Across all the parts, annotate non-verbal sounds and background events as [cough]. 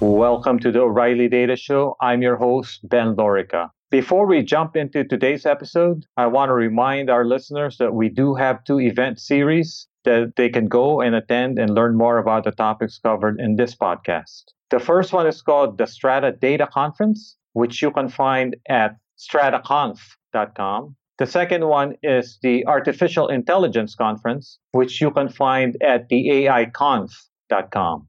Welcome to the O'Reilly Data Show. I'm your host, Ben Lorica. Before we jump into today's episode, I want to remind our listeners that we do have two event series that they can go and attend and learn more about the topics covered in this podcast. The first one is called the Strata Data Conference, which you can find at strataconf.com. The second one is the Artificial Intelligence Conference, which you can find at the AIconf.com.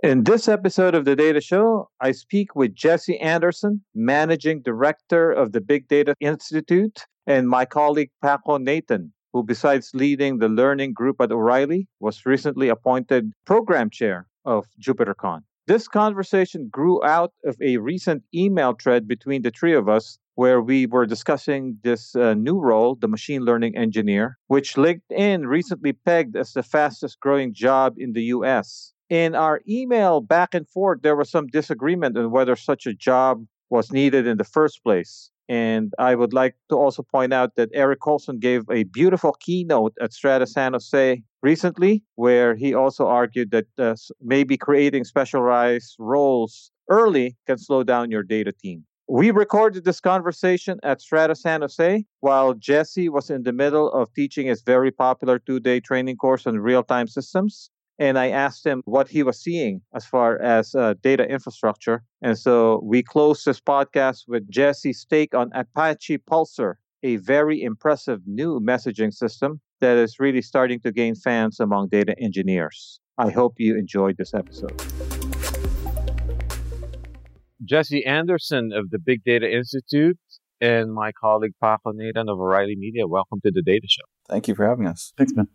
In this episode of the Data Show, I speak with Jesse Anderson, Managing Director of the Big Data Institute, and my colleague Paco Nathan, who, besides leading the learning group at O'Reilly, was recently appointed Program Chair of JupyterCon. This conversation grew out of a recent email thread between the three of us where we were discussing this uh, new role, the machine learning engineer, which LinkedIn recently pegged as the fastest growing job in the US in our email back and forth, there was some disagreement on whether such a job was needed in the first place. And I would like to also point out that Eric Colson gave a beautiful keynote at Strata San Jose recently, where he also argued that uh, maybe creating specialized roles early can slow down your data team. We recorded this conversation at Strata San Jose while Jesse was in the middle of teaching his very popular two day training course on real time systems and I asked him what he was seeing as far as uh, data infrastructure. And so we closed this podcast with Jesse's take on Apache Pulsar, a very impressive new messaging system that is really starting to gain fans among data engineers. I hope you enjoyed this episode. Jesse Anderson of the Big Data Institute and my colleague Paco Nathan of O'Reilly Media. Welcome to the Data Show. Thank you for having us. Thanks, man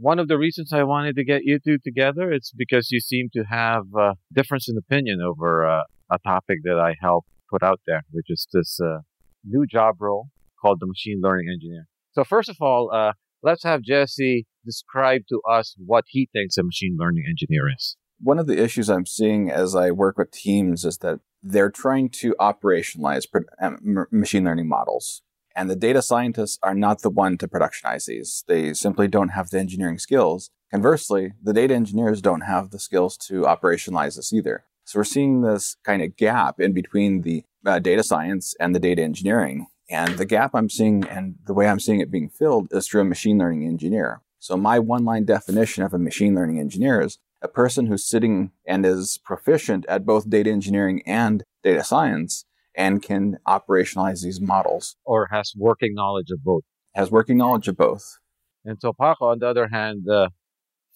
one of the reasons I wanted to get you two together is because you seem to have a difference in opinion over uh, a topic that I helped put out there, which is this uh, new job role called the machine learning engineer. So first of all, uh, let's have Jesse describe to us what he thinks a machine learning engineer is. One of the issues I'm seeing as I work with teams is that they're trying to operationalize um, machine learning models. And the data scientists are not the one to productionize these. They simply don't have the engineering skills. Conversely, the data engineers don't have the skills to operationalize this either. So we're seeing this kind of gap in between the uh, data science and the data engineering. And the gap I'm seeing and the way I'm seeing it being filled is through a machine learning engineer. So my one line definition of a machine learning engineer is a person who's sitting and is proficient at both data engineering and data science and can operationalize these models. Or has working knowledge of both. Has working knowledge of both. And so Paco, on the other hand, uh,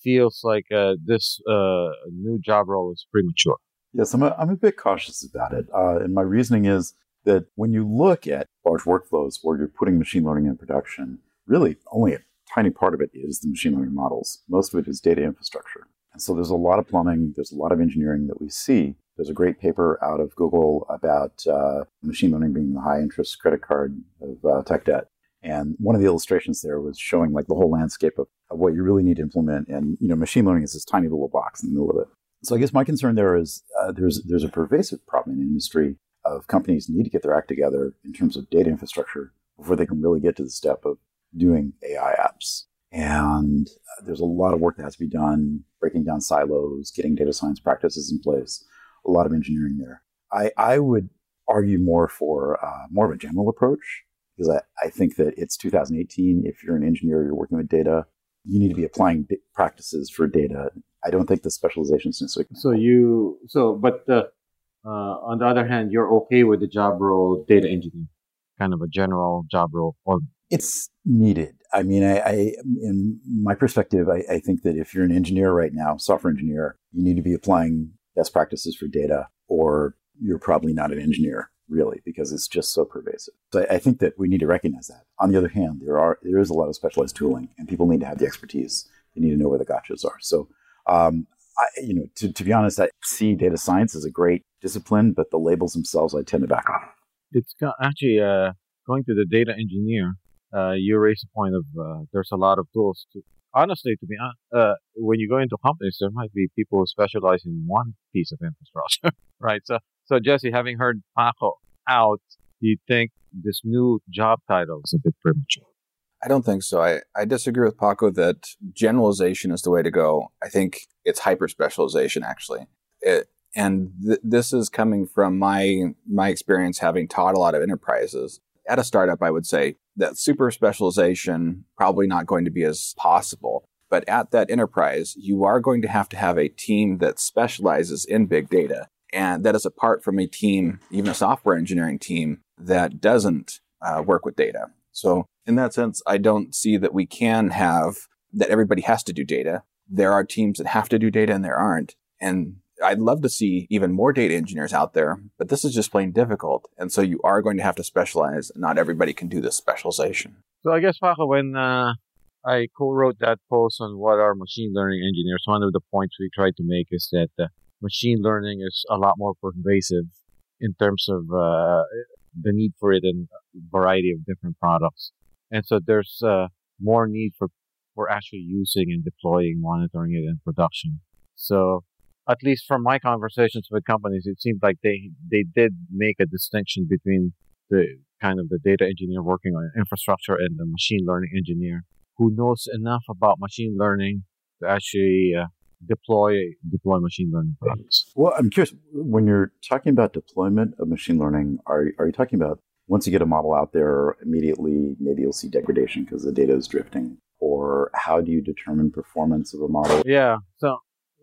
feels like uh, this uh, new job role is premature. Yes, I'm a, I'm a bit cautious about it. Uh, and my reasoning is that when you look at large workflows where you're putting machine learning in production, really only a tiny part of it is the machine learning models. Most of it is data infrastructure. And so there's a lot of plumbing, there's a lot of engineering that we see there's a great paper out of Google about uh, machine learning being the high interest credit card of uh, tech debt. And one of the illustrations there was showing like the whole landscape of, of what you really need to implement. And, you know, machine learning is this tiny little box in the middle of it. So I guess my concern there is uh, there's, there's a pervasive problem in industry of companies need to get their act together in terms of data infrastructure before they can really get to the step of doing AI apps. And uh, there's a lot of work that has to be done, breaking down silos, getting data science practices in place a lot of engineering there. I, I would argue more for uh, more of a general approach because I, I think that it's 2018. If you're an engineer, you're working with data, you need to be applying d- practices for data. I don't think the specialization is necessarily. So you, so, but uh, uh, on the other hand, you're okay with the job role data engineer, kind of a general job role. Or it's needed. I mean, I, I in my perspective, I, I, think that if you're an engineer right now, software engineer, you need to be applying best practices for data, or you're probably not an engineer really because it's just so pervasive. So I, think that we need to recognize that. On the other hand, there are there is a lot of specialized tooling, and people need to have the expertise. They need to know where the gotchas are. So, um, I, you know, to, to be honest, I see data science as a great discipline, but the labels themselves, I tend to back off. It's actually uh, going to the data engineer. Uh, you raise the point of uh, there's a lot of tools to honestly, to be honest, uh, when you go into companies, there might be people who specialize in one piece of infrastructure, [laughs] right? So, so Jesse, having heard Paco out, do you think this new job title is a bit premature? I don't think so. I, I disagree with Paco that generalization is the way to go. I think it's hyper specialization, actually. It, And th- this is coming from my my experience having taught a lot of enterprises. At a startup, I would say that super specialization probably not going to be as possible. But at that enterprise, you are going to have to have a team that specializes in big data. And that is apart from a team, even a software engineering team that doesn't uh, work with data. So in that sense, I don't see that we can have that everybody has to do data. There are teams that have to do data and there aren't. And I'd love to see even more data engineers out there, but this is just plain difficult. And so you are going to have to specialize. Not everybody can do this specialization. So I guess, Paco, when uh, I co-wrote that post on what are machine learning engineers, one of the points we tried to make is that uh, machine learning is a lot more pervasive in terms of uh, the need for it in a variety of different products. And so there's uh, more need for, for actually using and deploying, monitoring it in production. So at least from my conversations with companies, it seemed like they, they did make a distinction between the kind of the data engineer working on infrastructure and the machine learning engineer who knows enough about machine learning to actually uh, deploy deploy machine learning products. Well, I'm curious when you're talking about deployment of machine learning, are are you talking about once you get a model out there, immediately maybe you'll see degradation because the data is drifting, or how do you determine performance of a model? Yeah, so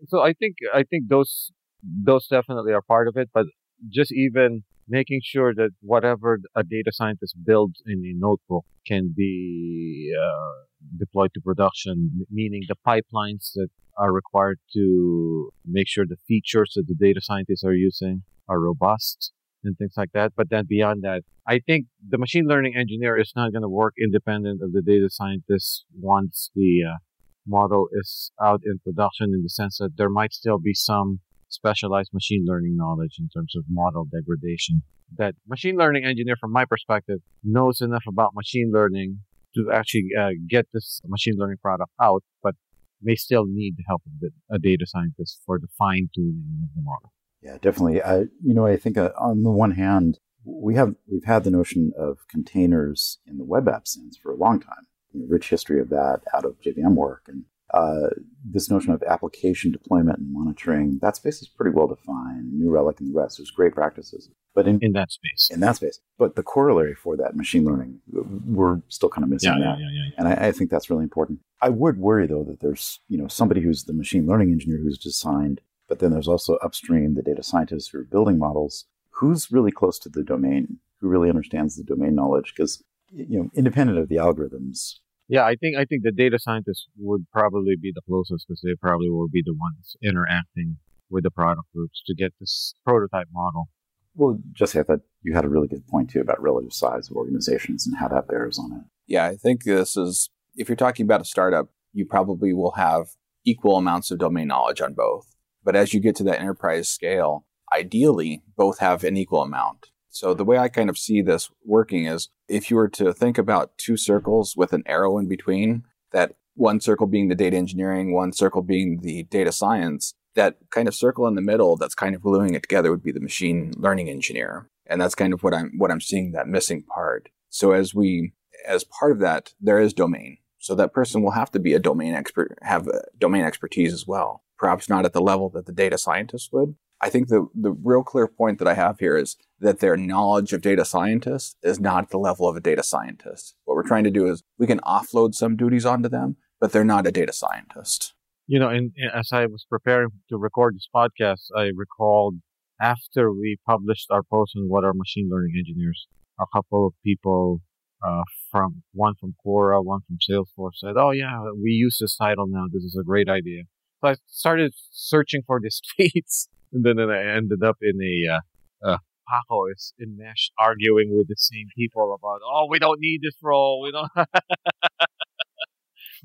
so I think I think those those definitely are part of it, but just even making sure that whatever a data scientist builds in a notebook can be uh, deployed to production, meaning the pipelines that are required to make sure the features that the data scientists are using are robust and things like that. But then beyond that, I think the machine learning engineer is not going to work independent of the data scientist once the uh, model is out in production in the sense that there might still be some specialized machine learning knowledge in terms of model degradation. That machine learning engineer, from my perspective, knows enough about machine learning to actually uh, get this machine learning product out, but may still need the help of a data scientist for the fine tuning of the model. Yeah, definitely. I, you know, I think uh, on the one hand, we have we've had the notion of containers in the web app sense for a long time. You know, rich history of that out of JVM work, and uh, this notion of application deployment and monitoring, that space is pretty well defined. New Relic and the rest, there's great practices. But in, in that space. In that space. But the corollary for that, machine learning, we're still kind of missing yeah, that. Yeah, yeah, and I, I, think that's really important. I would worry, though, that there's you know somebody who's the machine learning engineer who's designed, but then there's also upstream the data scientists who are building models. Who's really close to the domain? Who really understands the domain knowledge? Because you know, independent of the algorithms, yeah, I think I think the data scientists would probably be the closest because they probably will be the ones interacting with the product groups to get this prototype model. Well, Jesse, I thought you had a really good point too about relative size of organizations and how that bears on it. Yeah, I think this is if you're talking about a startup, you probably will have equal amounts of domain knowledge on both. But as you get to that enterprise scale, ideally both have an equal amount. So the way I kind of see this working is if you were to think about two circles with an arrow in between, that one circle being the data engineering, one circle being the data science, that kind of circle in the middle that's kind of gluing it together would be the machine learning engineer. And that's kind of what I'm what I'm seeing that missing part. So as we as part of that, there is domain. So that person will have to be a domain expert, have domain expertise as well. Perhaps not at the level that the data scientist would, I think the, the real clear point that I have here is that their knowledge of data scientists is not at the level of a data scientist. What we're trying to do is we can offload some duties onto them, but they're not a data scientist. You know, as I was preparing to record this podcast, I recalled after we published our post on what are machine learning engineers, a couple of people uh, from one from Quora, one from Salesforce said, "Oh yeah, we use this title now. This is a great idea." So I started searching for these [laughs] tweets and then, then I ended up in a uh, uh, Paco is enmeshed arguing with the same people about, oh, we don't need this role. We don't. [laughs]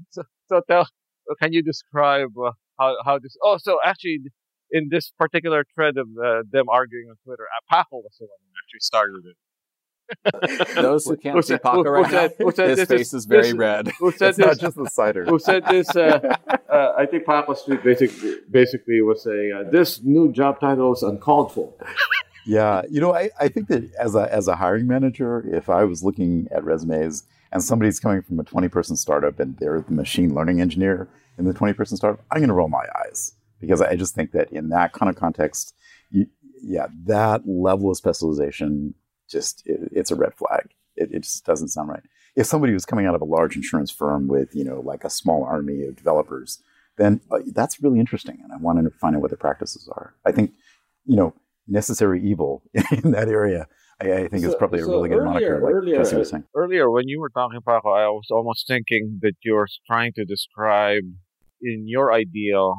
so, so tell, can you describe uh, how how this? Oh, so actually, in this particular thread of uh, them arguing on Twitter, uh, Paco was the one who actually started it. [laughs] Those who can't who see Paco right said, now, said, his face is, is very this, red. Who said it's this, not just the cider. Who said this? Uh, uh, I think Papa Street basically basically was saying uh, this new job title is uncalled for. Yeah, you know, I, I think that as a as a hiring manager, if I was looking at resumes and somebody's coming from a twenty person startup and they're the machine learning engineer in the twenty person startup, I'm going to roll my eyes because I just think that in that kind of context, yeah, that level of specialization just it, it's a red flag. It, it just doesn't sound right. If somebody was coming out of a large insurance firm with you know like a small army of developers, then uh, that's really interesting, and I wanted to find out what their practices are. I think you know necessary evil [laughs] in that area. I, I think so, is probably a really good earlier, moniker. Like earlier, Jesse was saying. earlier, when you were talking, Paco, I was almost thinking that you're trying to describe in your ideal,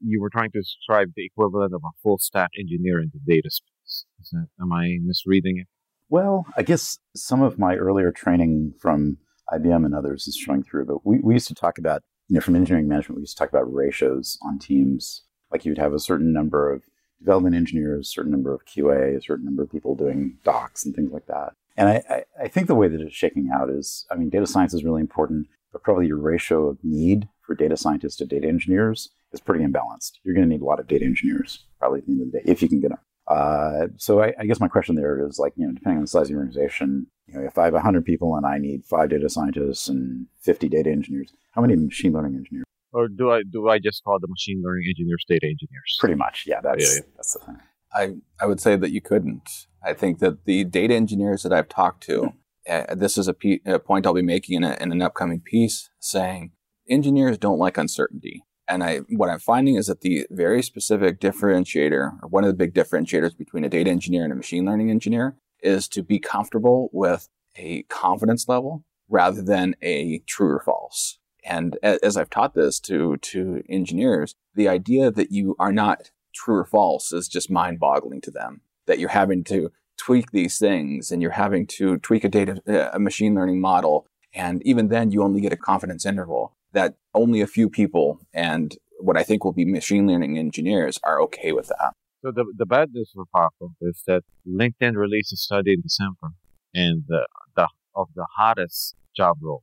you were trying to describe the equivalent of a full stack engineer in the data space. That, am I misreading it? Well, I guess some of my earlier training from IBM and others is showing through, but we, we used to talk about, you know, from engineering management, we used to talk about ratios on teams. Like you'd have a certain number of development engineers, a certain number of QA, a certain number of people doing docs and things like that. And I, I, I think the way that it's shaking out is, I mean, data science is really important, but probably your ratio of need for data scientists to data engineers is pretty imbalanced. You're going to need a lot of data engineers probably at the end of the day if you can get them. Uh, so I, I, guess my question there is like, you know, depending on the size of your organization, you know, if I have 100 people and I need five data scientists and 50 data engineers, how many machine learning engineers? Or do I do I just call the machine learning engineers data engineers? Pretty much, yeah. That's yeah, yeah. that's the thing. I I would say that you couldn't. I think that the data engineers that I've talked to, uh, [laughs] this is a, p- a point I'll be making in, a, in an upcoming piece, saying engineers don't like uncertainty. And I, what I'm finding is that the very specific differentiator, or one of the big differentiators between a data engineer and a machine learning engineer, is to be comfortable with a confidence level rather than a true or false. And as I've taught this to, to engineers, the idea that you are not true or false is just mind boggling to them. That you're having to tweak these things and you're having to tweak a data, a machine learning model. And even then you only get a confidence interval that only a few people and what I think will be machine learning engineers are okay with that. So the, the bad news for Paco is that LinkedIn released a study in December and the, the of the hottest job roles,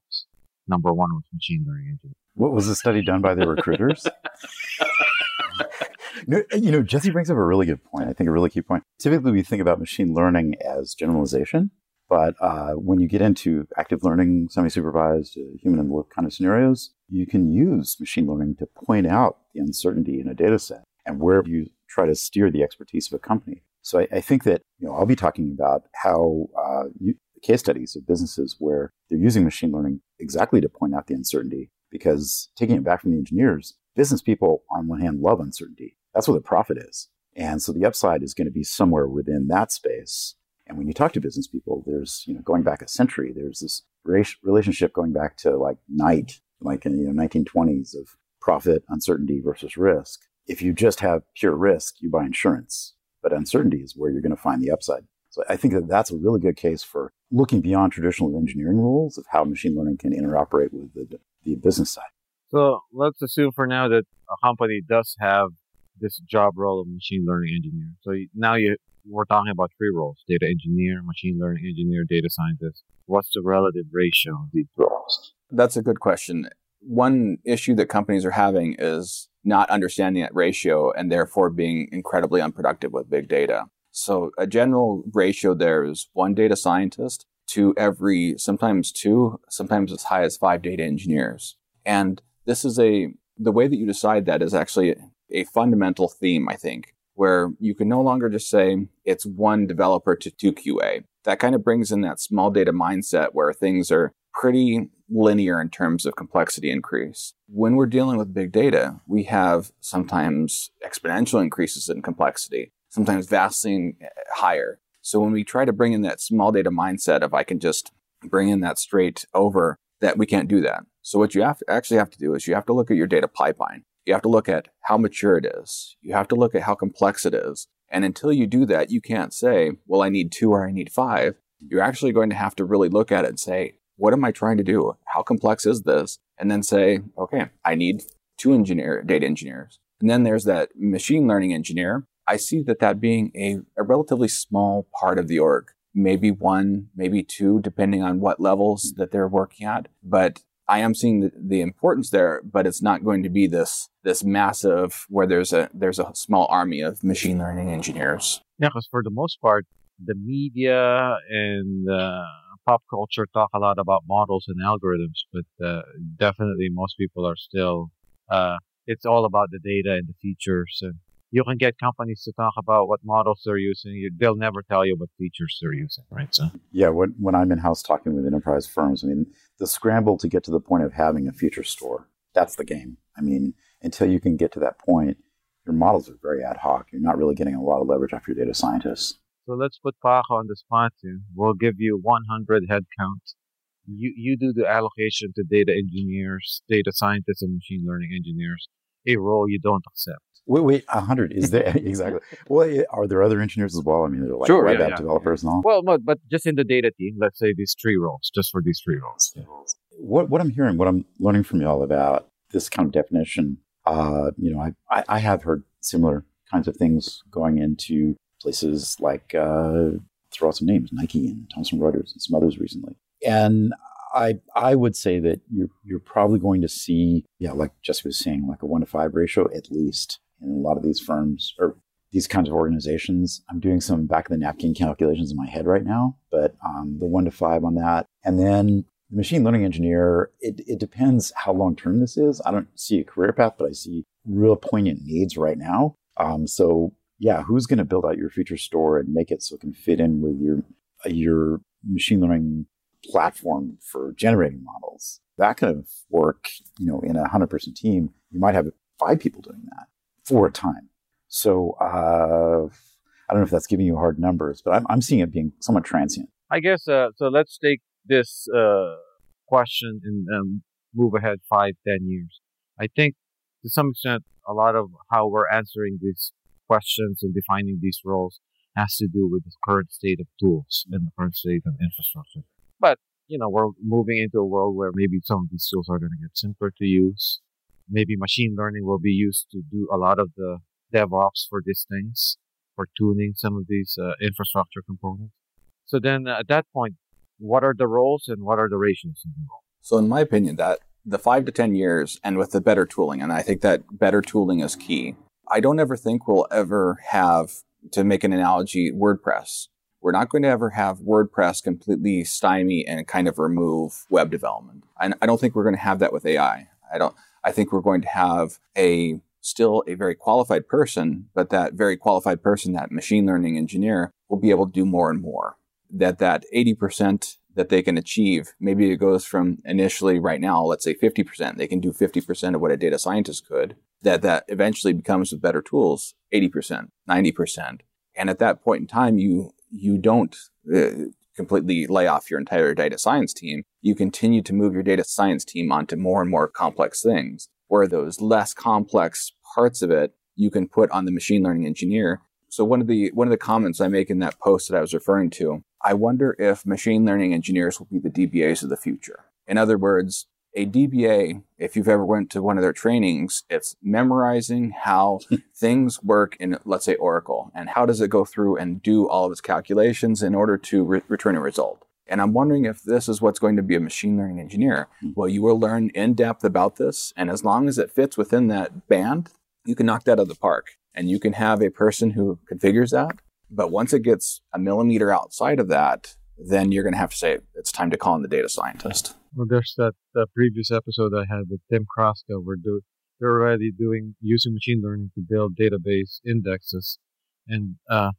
number one was machine learning engineer. What was the study done by the recruiters? [laughs] you know, Jesse brings up a really good point. I think a really key point. Typically, we think about machine learning as generalization, but uh, when you get into active learning, semi-supervised, uh, human-in-the-loop kind of scenarios, you can use machine learning to point out the uncertainty in a data set and where you try to steer the expertise of a company. So I, I think that you know I'll be talking about how uh, you, case studies of businesses where they're using machine learning exactly to point out the uncertainty. Because taking it back from the engineers, business people on one hand love uncertainty. That's what the profit is. And so the upside is going to be somewhere within that space. And when you talk to business people, there's, you know, going back a century, there's this relationship going back to like Knight, like in, you know, 1920s of profit, uncertainty versus risk. If you just have pure risk, you buy insurance, but uncertainty is where you're going to find the upside. So I think that that's a really good case for looking beyond traditional engineering rules of how machine learning can interoperate with the, the business side. So let's assume for now that a company does have this job role of machine learning engineer. So now you we're talking about three roles: data engineer, machine learning engineer, data scientist. What's the relative ratio of these roles? That's a good question. One issue that companies are having is not understanding that ratio and therefore being incredibly unproductive with big data. So a general ratio there is one data scientist to every, sometimes two, sometimes as high as five data engineers. And this is a, the way that you decide that is actually a fundamental theme, I think, where you can no longer just say it's one developer to two QA. That kind of brings in that small data mindset where things are pretty linear in terms of complexity increase. When we're dealing with big data, we have sometimes exponential increases in complexity sometimes vastly eh, higher. So when we try to bring in that small data mindset of I can just bring in that straight over, that we can't do that. So what you have to actually have to do is you have to look at your data pipeline. You have to look at how mature it is. You have to look at how complex it is. And until you do that, you can't say, well, I need two or I need five. You're actually going to have to really look at it and say, what am I trying to do? How complex is this? And then say, okay, I need two engineer, data engineers. And then there's that machine learning engineer I see that that being a, a relatively small part of the org, maybe one, maybe two, depending on what levels that they're working at. But I am seeing the, the importance there, but it's not going to be this this massive where there's a there's a small army of machine learning engineers. Yeah, because for the most part, the media and uh, pop culture talk a lot about models and algorithms, but uh, definitely most people are still uh, it's all about the data and the features and you can get companies to talk about what models they're using. they'll never tell you what features they're using, right? So yeah, when when I'm in house talking with enterprise firms, I mean, the scramble to get to the point of having a feature store, that's the game. I mean, until you can get to that point, your models are very ad hoc. You're not really getting a lot of leverage off your data scientists. So let's put Paco on the spot here. We'll give you 100 headcount. You, you do the allocation to data engineers, data scientists, and machine learning engineers, a role you don't accept. Wait, wait, 100 is there? [laughs] exactly. Well, are there other engineers as well? I mean, they're like sure, web yeah, app yeah, developers yeah. and all. Well, but, but just in the data team, let's say these three roles, just for these three roles. What, what I'm hearing, what I'm learning from y'all about this kind of definition, uh, you know, I, I, I have heard similar kinds of things going into places like uh, throw out some names, Nike and Thomson Reuters and some others recently. And I I would say that you're you're probably going to see, yeah, like Jesse was saying, like a one to five ratio at least in a lot of these firms or these kinds of organizations. I'm doing some back of the napkin calculations in my head right now, but um, the one to five on that, and then the machine learning engineer. It it depends how long term this is. I don't see a career path, but I see real poignant needs right now. Um, so yeah, who's going to build out your feature store and make it so it can fit in with your your machine learning platform for generating models? That kind of work, you know, in a hundred person team, you might have five people doing that for a time. So uh, I don't know if that's giving you hard numbers, but I'm, I'm seeing it being somewhat transient. I guess uh, so. Let's take this uh, question and um, move ahead five, ten years. I think to some extent, a lot of how we're answering these questions and defining these roles has to do with the current state of tools and the current state of infrastructure. But, you know, we're moving into a world where maybe some of these tools are going to get simpler to use. Maybe machine learning will be used to do a lot of the DevOps for these things, for tuning some of these uh, infrastructure components. So then uh, at that point, what are the roles and what are the ratios in the? So in my opinion, that the five to 10 years and with the better tooling, and I think that better tooling is key. I don't ever think we'll ever have, to make an analogy, WordPress. We're not going to ever have WordPress completely stymie and kind of remove web development. And I don't think we're going to have that with AI. I don't, I think we're going to have a still a very qualified person, but that very qualified person, that machine learning engineer will be able to do more and more. That that 80% that they can achieve, maybe it goes from initially right now, let's say 50%, they can do 50% of what a data scientist could, that that eventually becomes with better tools, 80%, 90%. And at that point in time, you, you don't uh, completely lay off your entire data science team. You continue to move your data science team onto more and more complex things where those less complex parts of it you can put on the machine learning engineer. So one of the, one of the comments I make in that post that I was referring to I wonder if machine learning engineers will be the DBAs of the future. In other words, a DBA, if you've ever went to one of their trainings, it's memorizing how [laughs] things work in, let's say, Oracle, and how does it go through and do all of its calculations in order to re- return a result. And I'm wondering if this is what's going to be a machine learning engineer. Hmm. Well, you will learn in depth about this, and as long as it fits within that band, you can knock that out of the park. And you can have a person who configures that but once it gets a millimeter outside of that, then you're going to have to say it's time to call in the data scientist. Well, there's that, that previous episode I had with Tim Kraska where do, they're already doing using machine learning to build database indexes, and uh,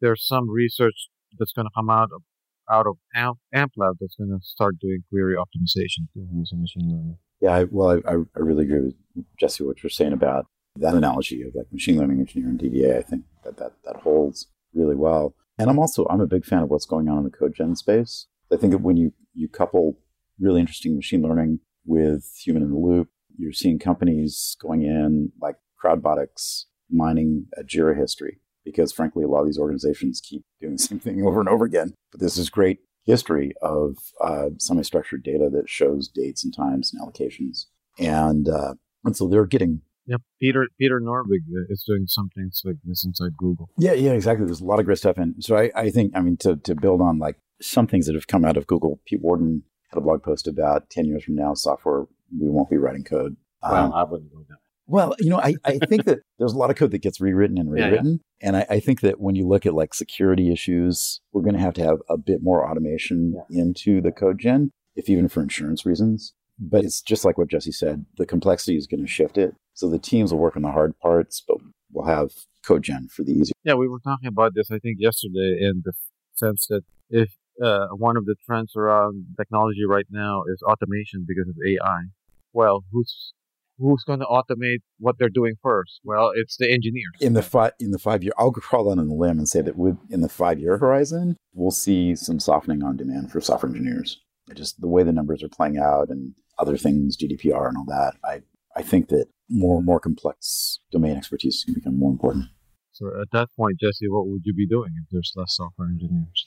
there's some research that's going to come out of out of Amp, AmpLab that's going to start doing query optimization using machine learning. Yeah, I, well, I, I really agree with Jesse what you're saying about that analogy of like machine learning engineer and DBA. I think that that, that holds really well. And I'm also I'm a big fan of what's going on in the code gen space. I think that when you you couple really interesting machine learning with human in the loop, you're seeing companies going in like Crowdbotics mining a Jira history because frankly a lot of these organizations keep doing [laughs] the same thing over and over again. But this is great history of uh, semi-structured data that shows dates and times and allocations, and uh, and so they're getting yeah, Peter Peter Norvig is doing something like this inside Google. Yeah, yeah, exactly. There's a lot of great stuff and So I, I think, I mean, to, to build on like some things that have come out of Google, Pete Warden had a blog post about 10 years from now, software, we won't be writing code. Well, um, I wouldn't go that. Well, you know, I, I think that [laughs] there's a lot of code that gets rewritten and rewritten. Yeah, yeah. And I, I, think that when you look at like security issues, we're going to have to have a bit more automation yeah. into the code gen, if even for insurance reasons. But it's just like what Jesse said, the complexity is going to shift it. So the teams will work on the hard parts, but we'll have code gen for the easier. Yeah, we were talking about this, I think, yesterday in the sense that if uh, one of the trends around technology right now is automation because of AI, well, who's who's going to automate what they're doing first? Well, it's the engineers. In the five in the five year, I'll crawl out on the limb and say that with in the five year horizon, we'll see some softening on demand for software engineers. Just the way the numbers are playing out and other things, GDPR and all that. I I think that more and more complex domain expertise is going to become more important. So at that point, Jesse, what would you be doing if there's less software engineers?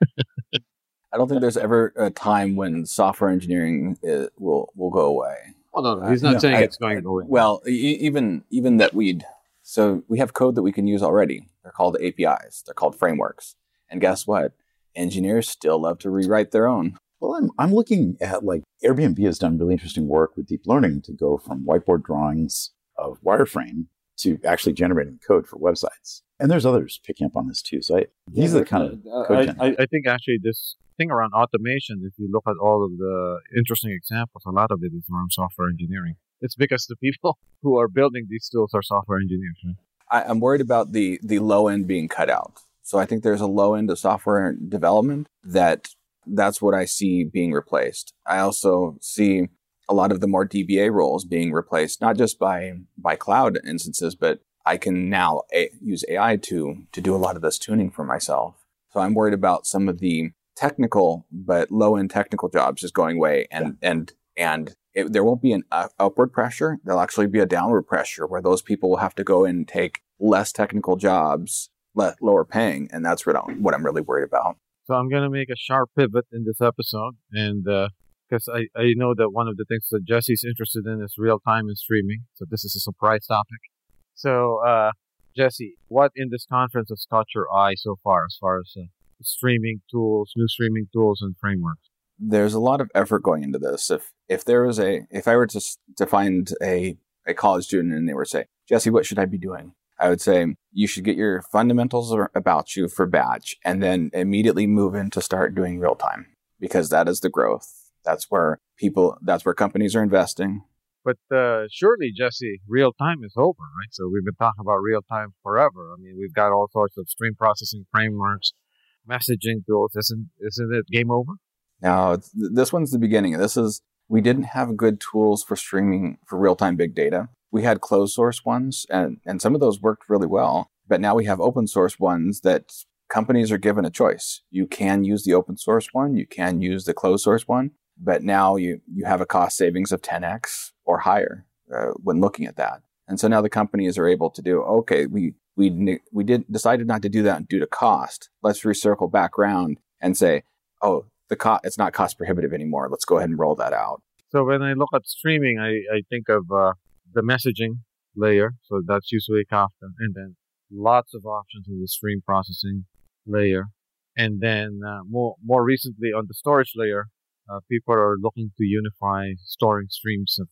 [laughs] I don't think there's ever a time when software engineering is, will will go away. Oh no, no, uh, he's not no, saying I- it's going to go away. Well, e- even even that we'd so we have code that we can use already. They're called APIs. They're called frameworks. And guess what? Engineers still love to rewrite their own. Well, I'm I'm looking at like Airbnb has done really interesting work with deep learning to go from whiteboard drawings of wireframe to actually generating code for websites. And there's others picking up on this too. So I, these are the kind of code I. I, I think actually this thing around automation, if you look at all of the interesting examples, a lot of it is around software engineering. It's because the people [laughs] who are building these tools are software engineers, right? I, I'm worried about the the low end being cut out. So I think there's a low end of software development that that's what I see being replaced. I also see a lot of the more DBA roles being replaced, not just by by cloud instances, but I can now a- use AI to to do a lot of this tuning for myself. So I'm worried about some of the technical but low end technical jobs just going away, and and and it, there won't be an uh, upward pressure. There'll actually be a downward pressure where those people will have to go and take less technical jobs, le- lower paying, and that's what I'm, what I'm really worried about. So I'm going to make a sharp pivot in this episode, and because I, I know that one of the things that Jesse's interested in is real time and streaming. So this is a surprise topic. So uh, Jesse, what in this conference has caught your eye so far, as far as uh, streaming tools, new streaming tools, and frameworks? There's a lot of effort going into this. If if there was a if I were to to find a a college student and they were to say, Jesse, what should I be doing? I would say you should get your fundamentals about you for batch and then immediately move in to start doing real time because that is the growth. That's where people, that's where companies are investing. But uh, surely, Jesse, real time is over, right? So we've been talking about real time forever. I mean, we've got all sorts of stream processing frameworks, messaging tools. Isn't isn't it game over? Th- this one's the beginning. This is, we didn't have good tools for streaming for real time big data. We had closed source ones, and, and some of those worked really well. But now we have open source ones that companies are given a choice. You can use the open source one, you can use the closed source one, but now you, you have a cost savings of 10x or higher uh, when looking at that. And so now the companies are able to do, okay, we, we, we did decided not to do that due to cost. Let's recircle back around and say, oh, the co- it's not cost prohibitive anymore. Let's go ahead and roll that out. So when I look at streaming, I, I think of uh, the messaging layer. So that's usually Kafka, and then lots of options in the stream processing layer, and then uh, more more recently on the storage layer, uh, people are looking to unify storing streams of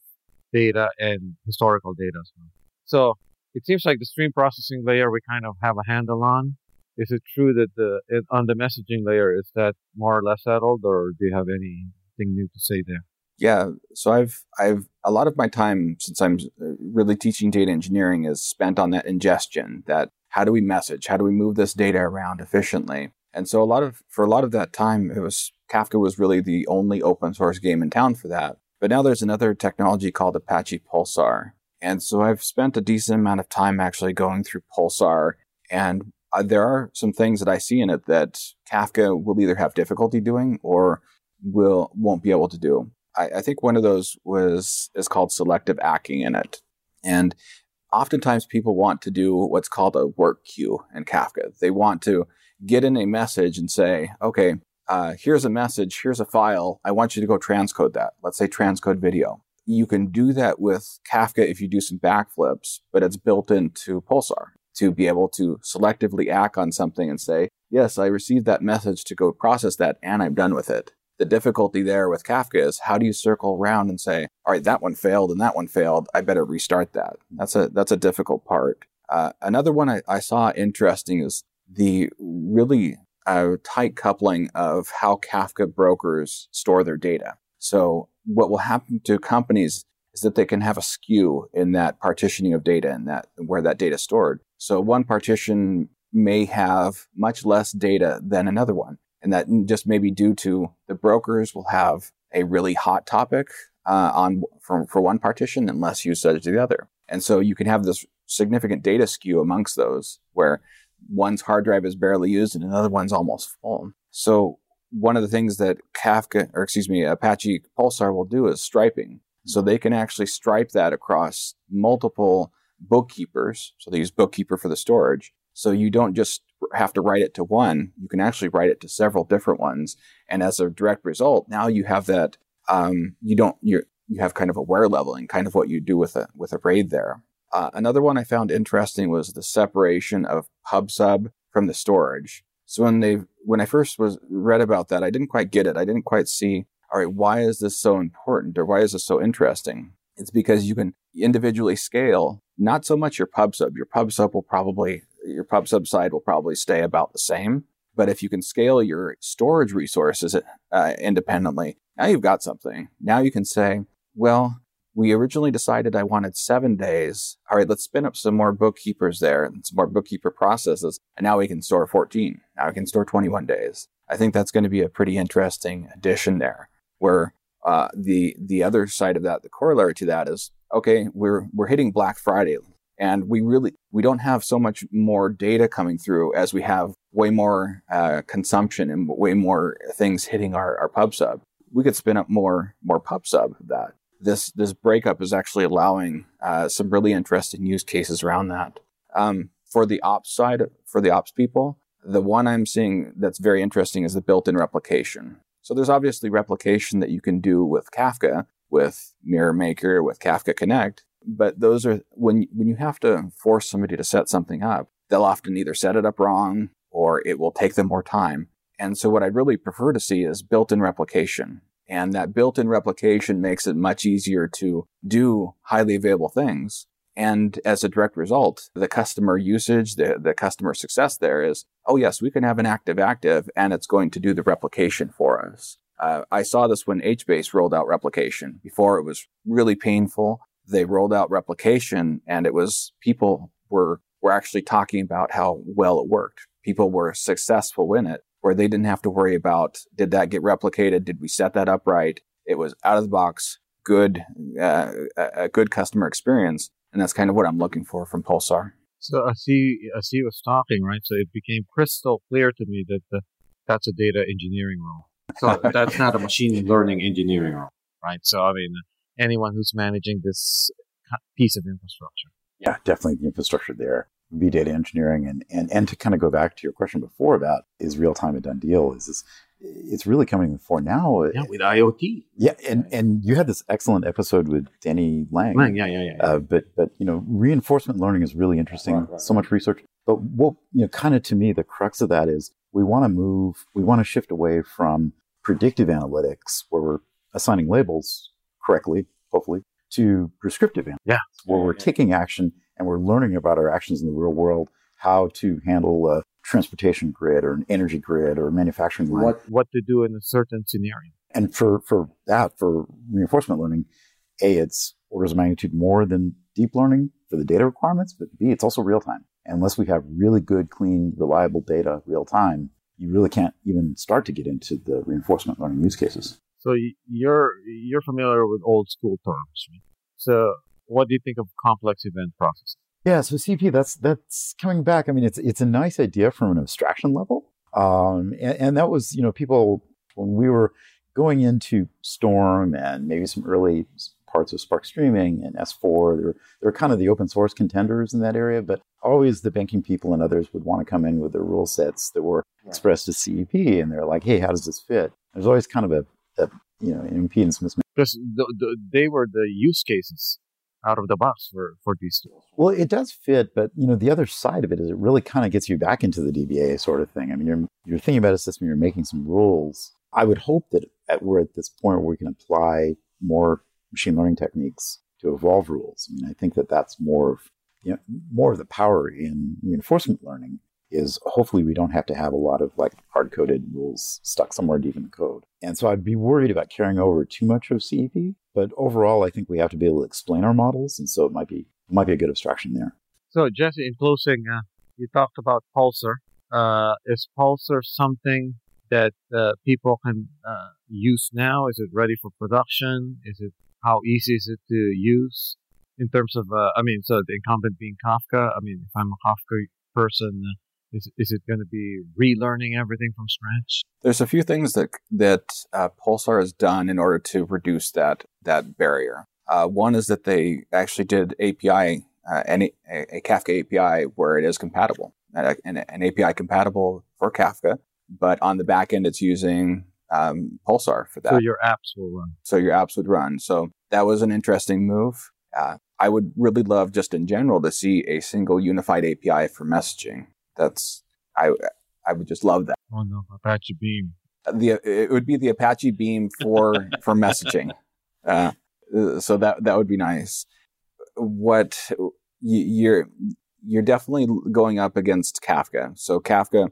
data and historical data as well. So it seems like the stream processing layer we kind of have a handle on. Is it true that the on the messaging layer is that more or less settled, or do you have anything new to say there? Yeah, so I've I've a lot of my time since I'm uh, really teaching data engineering is spent on that ingestion. That how do we message? How do we move this data around efficiently? And so a lot of for a lot of that time, it was Kafka was really the only open source game in town for that. But now there's another technology called Apache Pulsar, and so I've spent a decent amount of time actually going through Pulsar, and uh, there are some things that I see in it that Kafka will either have difficulty doing or will won't be able to do. I, I think one of those was is called selective acking in it. And oftentimes people want to do what's called a work queue in Kafka. They want to get in a message and say, okay, uh, here's a message, here's a file. I want you to go transcode that. Let's say transcode video. You can do that with Kafka if you do some backflips, but it's built into Pulsar to be able to selectively act on something and say, yes, I received that message to go process that and I'm done with it the difficulty there with Kafka is how do you circle around and say, all right, that one failed and that one failed. I better restart that. That's a that's a difficult part. Uh, another one I, I, saw interesting is the really uh, tight coupling of how Kafka brokers store their data. So what will happen to companies? is that they can have a skew in that partitioning of data and that where that data is stored. So one partition may have much less data than another one. And that just may be due to the brokers will have a really hot topic uh, on for, for one partition and less usage to the other. And so you can have this significant data skew amongst those where one's hard drive is barely used and another one's almost full. So one of the things that Kafka, or excuse me, Apache Pulsar will do is striping. So they can actually stripe that across multiple bookkeepers. So they use bookkeeper for the storage. So you don't just have to write it to one. You can actually write it to several different ones. And as a direct result, now you have that, um, you don't, you you have kind of a wear leveling, kind of what you do with a, with a RAID there. Uh, another one I found interesting was the separation of PubSub from the storage. So when they when I first was read about that, I didn't quite get it. I didn't quite see. All right, why is this so important, or why is this so interesting? It's because you can individually scale not so much your PubSub. Your PubSub will probably your PubSub side will probably stay about the same. But if you can scale your storage resources uh, independently, now you've got something. Now you can say, well, we originally decided I wanted seven days. All right, let's spin up some more bookkeepers there and some more bookkeeper processes. And now we can store 14. Now we can store 21 days. I think that's going to be a pretty interesting addition there where uh, the, the other side of that, the corollary to that is, okay, we're, we're hitting Black Friday and we really, we don't have so much more data coming through as we have way more uh, consumption and way more things hitting our, our pub sub. We could spin up more, more pub sub that this this breakup is actually allowing uh, some really interesting use cases around that. Um, for the ops side, for the ops people, the one I'm seeing that's very interesting is the built-in replication. So there's obviously replication that you can do with Kafka, with Mirror Maker, with Kafka Connect, but those are when when you have to force somebody to set something up, they'll often either set it up wrong or it will take them more time. And so what I'd really prefer to see is built-in replication. And that built in replication makes it much easier to do highly available things. And as a direct result, the customer usage, the, the customer success there is, oh, yes, we can have an active active and it's going to do the replication for us. Uh, I saw this when HBase rolled out replication. Before it was really painful. They rolled out replication and it was people were, were actually talking about how well it worked. People were successful in it where they didn't have to worry about did that get replicated? Did we set that up right? It was out of the box, good, uh, a good customer experience, and that's kind of what I'm looking for from Pulsar. So as he as he was talking, right? So it became crystal clear to me that the, that's a data engineering role. So that's not a machine learning engineering role, right? So I mean, anyone who's managing this piece of infrastructure. Yeah, definitely the infrastructure there be data engineering and, and, and to kind of go back to your question before about is real time a done deal is this it's really coming for now. Yeah, with IoT. Yeah, and and you had this excellent episode with Danny Lange. Lange, yeah, yeah, yeah. yeah. Uh, but but you know, reinforcement learning is really interesting. Right, right, so much research. But what you know, kind of to me, the crux of that is we want to move, we want to shift away from predictive analytics, where we're assigning labels correctly, hopefully, to prescriptive analytics, yeah. where we're taking action and we're learning about our actions in the real world, how to handle a transportation grid or an energy grid or a manufacturing line. What, what to do in a certain scenario. And for, for that, for reinforcement learning, A, it's orders of magnitude more than deep learning for the data requirements, but B, it's also real time. Unless we have really good, clean, reliable data real time, you really can't even start to get into the reinforcement learning use cases. So you're you're familiar with old school terms, right? So what do you think of complex event processing? Yeah, so CP, that's that's coming back. I mean, it's it's a nice idea from an abstraction level, um, and, and that was you know people when we were going into Storm and maybe some early parts of Spark Streaming and S4. They're, they're kind of the open source contenders in that area, but always the banking people and others would want to come in with their rule sets that were right. expressed as CEP, and they're like, hey, how does this fit? There's always kind of a, a you know, an impedance mismatch. Because the, the, they were the use cases out of the box for, for these tools. Well, it does fit, but you know the other side of it is it really kind of gets you back into the DBA sort of thing. I mean, you're you're thinking about a system, you're making some rules. I would hope that at, we're at this point where we can apply more machine learning techniques to evolve rules. I mean, I think that that's more of you know more of the power in reinforcement learning is hopefully we don't have to have a lot of like hard coded rules stuck somewhere deep in the code. And so I'd be worried about carrying over too much of CEP. But overall, I think we have to be able to explain our models. And so it might be, might be a good abstraction there. So, Jesse, in closing, uh, you talked about Pulsar. Uh, is Pulsar something that uh, people can uh, use now? Is it ready for production? Is it how easy is it to use in terms of? Uh, I mean, so the incumbent being Kafka. I mean, if I'm a Kafka person, uh, is is it going to be relearning everything from scratch? There's a few things that that uh, Pulsar has done in order to reduce that that barrier. Uh, one is that they actually did API uh, an, a, a, Kafka API where it is compatible, an, an, API compatible for Kafka, but on the back end it's using um, Pulsar for that. So your apps will run. So your apps would run. So that was an interesting move. Uh, I would really love just in general to see a single unified API for messaging. That's I I would just love that. Oh no, Apache Beam. The it would be the Apache Beam for [laughs] for messaging. Uh, so that that would be nice. What you're you're definitely going up against Kafka. So Kafka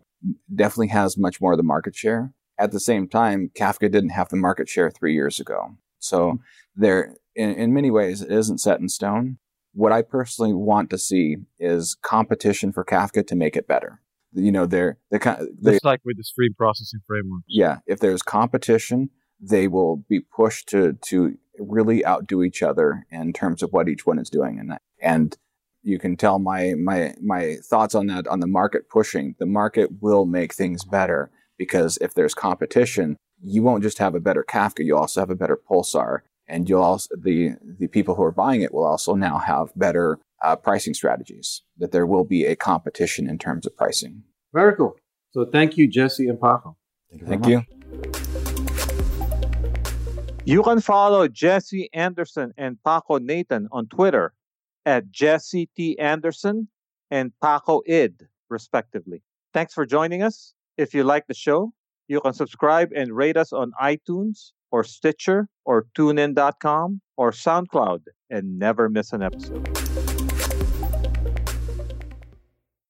definitely has much more of the market share. At the same time, Kafka didn't have the market share three years ago. So mm-hmm. there, in, in many ways, it isn't set in stone. What I personally want to see is competition for Kafka to make it better. You know, they're, they're kind of, they, just like with the stream processing framework. Yeah. If there's competition, they will be pushed to, to really outdo each other in terms of what each one is doing. And, and you can tell my, my, my thoughts on that on the market pushing. The market will make things better because if there's competition, you won't just have a better Kafka, you also have a better Pulsar and you'll also the the people who are buying it will also now have better uh, pricing strategies. That there will be a competition in terms of pricing. Very cool. So thank you, Jesse and Paco. Thank you. Thank you. You can follow Jesse Anderson and Paco Nathan on Twitter at Jesse T. Anderson and Paco Id, respectively. Thanks for joining us. If you like the show, you can subscribe and rate us on iTunes or Stitcher or TuneIn.com or SoundCloud and never miss an episode.